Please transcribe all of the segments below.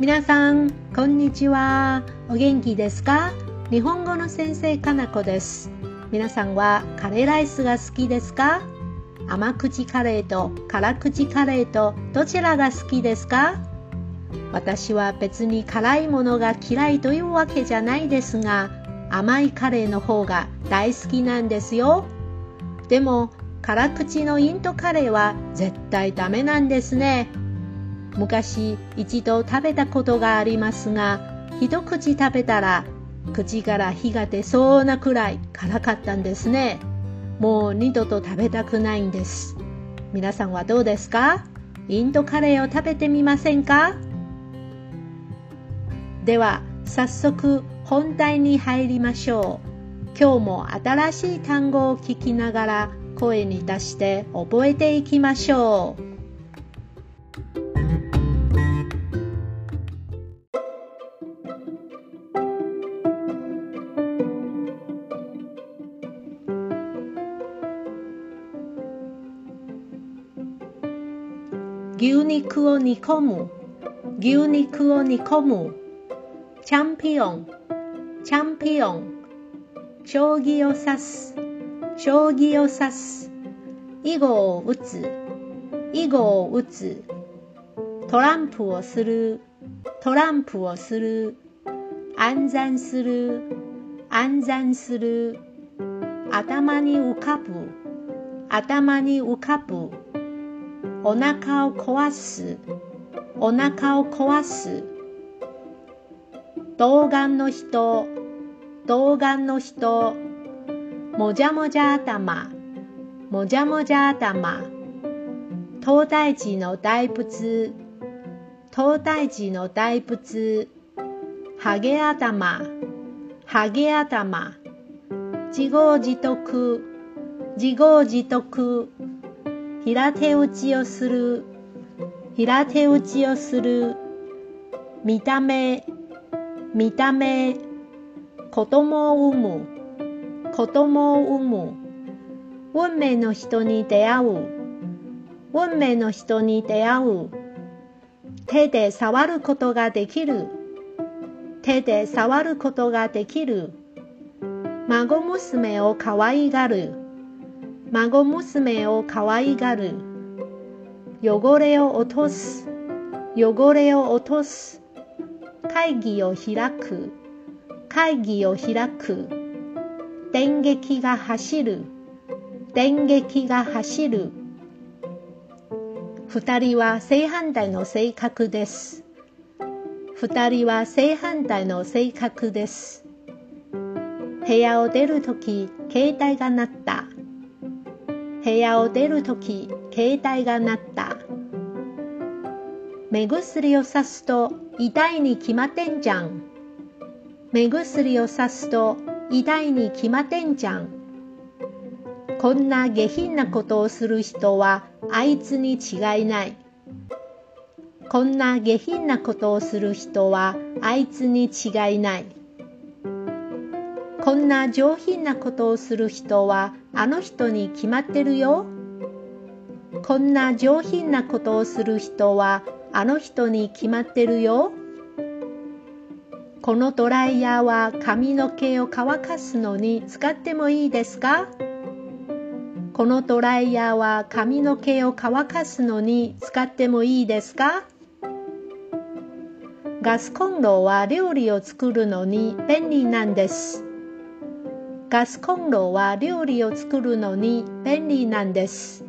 皆さん、こんにちは。お元気ですか？日本語の先生かなこです。皆さんはカレーライスが好きですか？甘口カレーと辛口カレーとどちらが好きですか？私は別に辛いものが嫌いというわけじゃないですが甘いカレーの方が大好きなんですよ。でも辛口のインドカレーは絶対ダメなんですね。昔一度食べたことがありますが一口食べたら口から火が出そうなくらい辛かったんですね。もう二度と食べたくないんです。皆さんはどうですか？インドカレーを食べてみませんか？では早速本題に入りましょう。今日も新しい単語を聞きながら声に出して覚えていきましょう。牛肉を煮込む。牛肉を煮込む。チャンピオン。チャンピオン。将棋を指す。将棋を指す。囲碁を打つ。囲碁を打つ。トランプをする。トランプをする。暗算する。暗算する。頭に浮かぶ。頭に浮かぶ。お腹を壊す。お腹を壊す。童顔の人。童顔の人。もじゃもじゃ頭。もじゃもじゃ頭。東大寺の大仏。東大寺の大仏。ハゲ頭。ハゲ頭。自業自得。自業自得。平手打ちをする平手打ちをする見た目見た目子供を産む子供を産む運命の人に出会う運命の人に出会う手で触ることができる手で触ることができる孫娘をかわいがる孫娘をかわいがる。汚れを落とす。汚れを落とす。会議を開く。会議を開く。電撃が走る。電撃が走る。二人は正反対の性格です。二人は正反対の性格です。部屋を出るとき携帯が鳴った。部屋を出るとき携帯が鳴った目薬をさすと痛いに決まってんじゃん。目薬をさすと痛いに決まってんじゃん。こんな下品なことをする人はあいつに違いない。こんな下品なことをする人はあいつに違いない。こんな上品なことをする人はあの人に決まってるよ。こんな上品なことをする人はあの人に決まってるよ。このドライヤーは髪の毛を乾かすのに使ってもいいですか？このドライヤーは髪の毛を乾かすのに使ってもいいですか？ガスコンロは料理を作るのに便利なんです。ガスコンロは料理を作るのに便利なんです。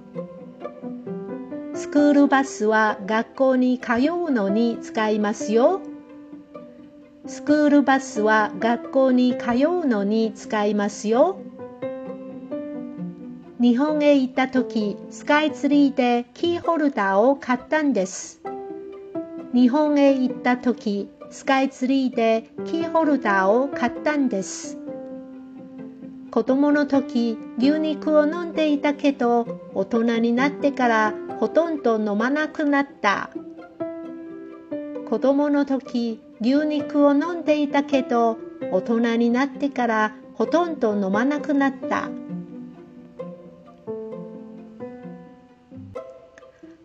スクールバスは学校に通うのに使いますよ。スクールバスは学校に通うのに使いますよ。日本へ行った時、スカイツリーでキーホルダーを買ったんです。日本へ行った時、スカイツリーでキーホルダーを買ったんです。子供の時、牛肉を飲んでいたけど、大人になってからほとんど飲まなくなった。子供の時、牛肉を飲んでいたけど、大人になってからほとんど飲まなくなった。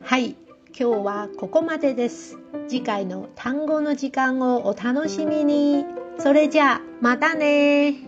はい、今日はここまでです。次回の単語の時間をお楽しみに。それじゃあ、またね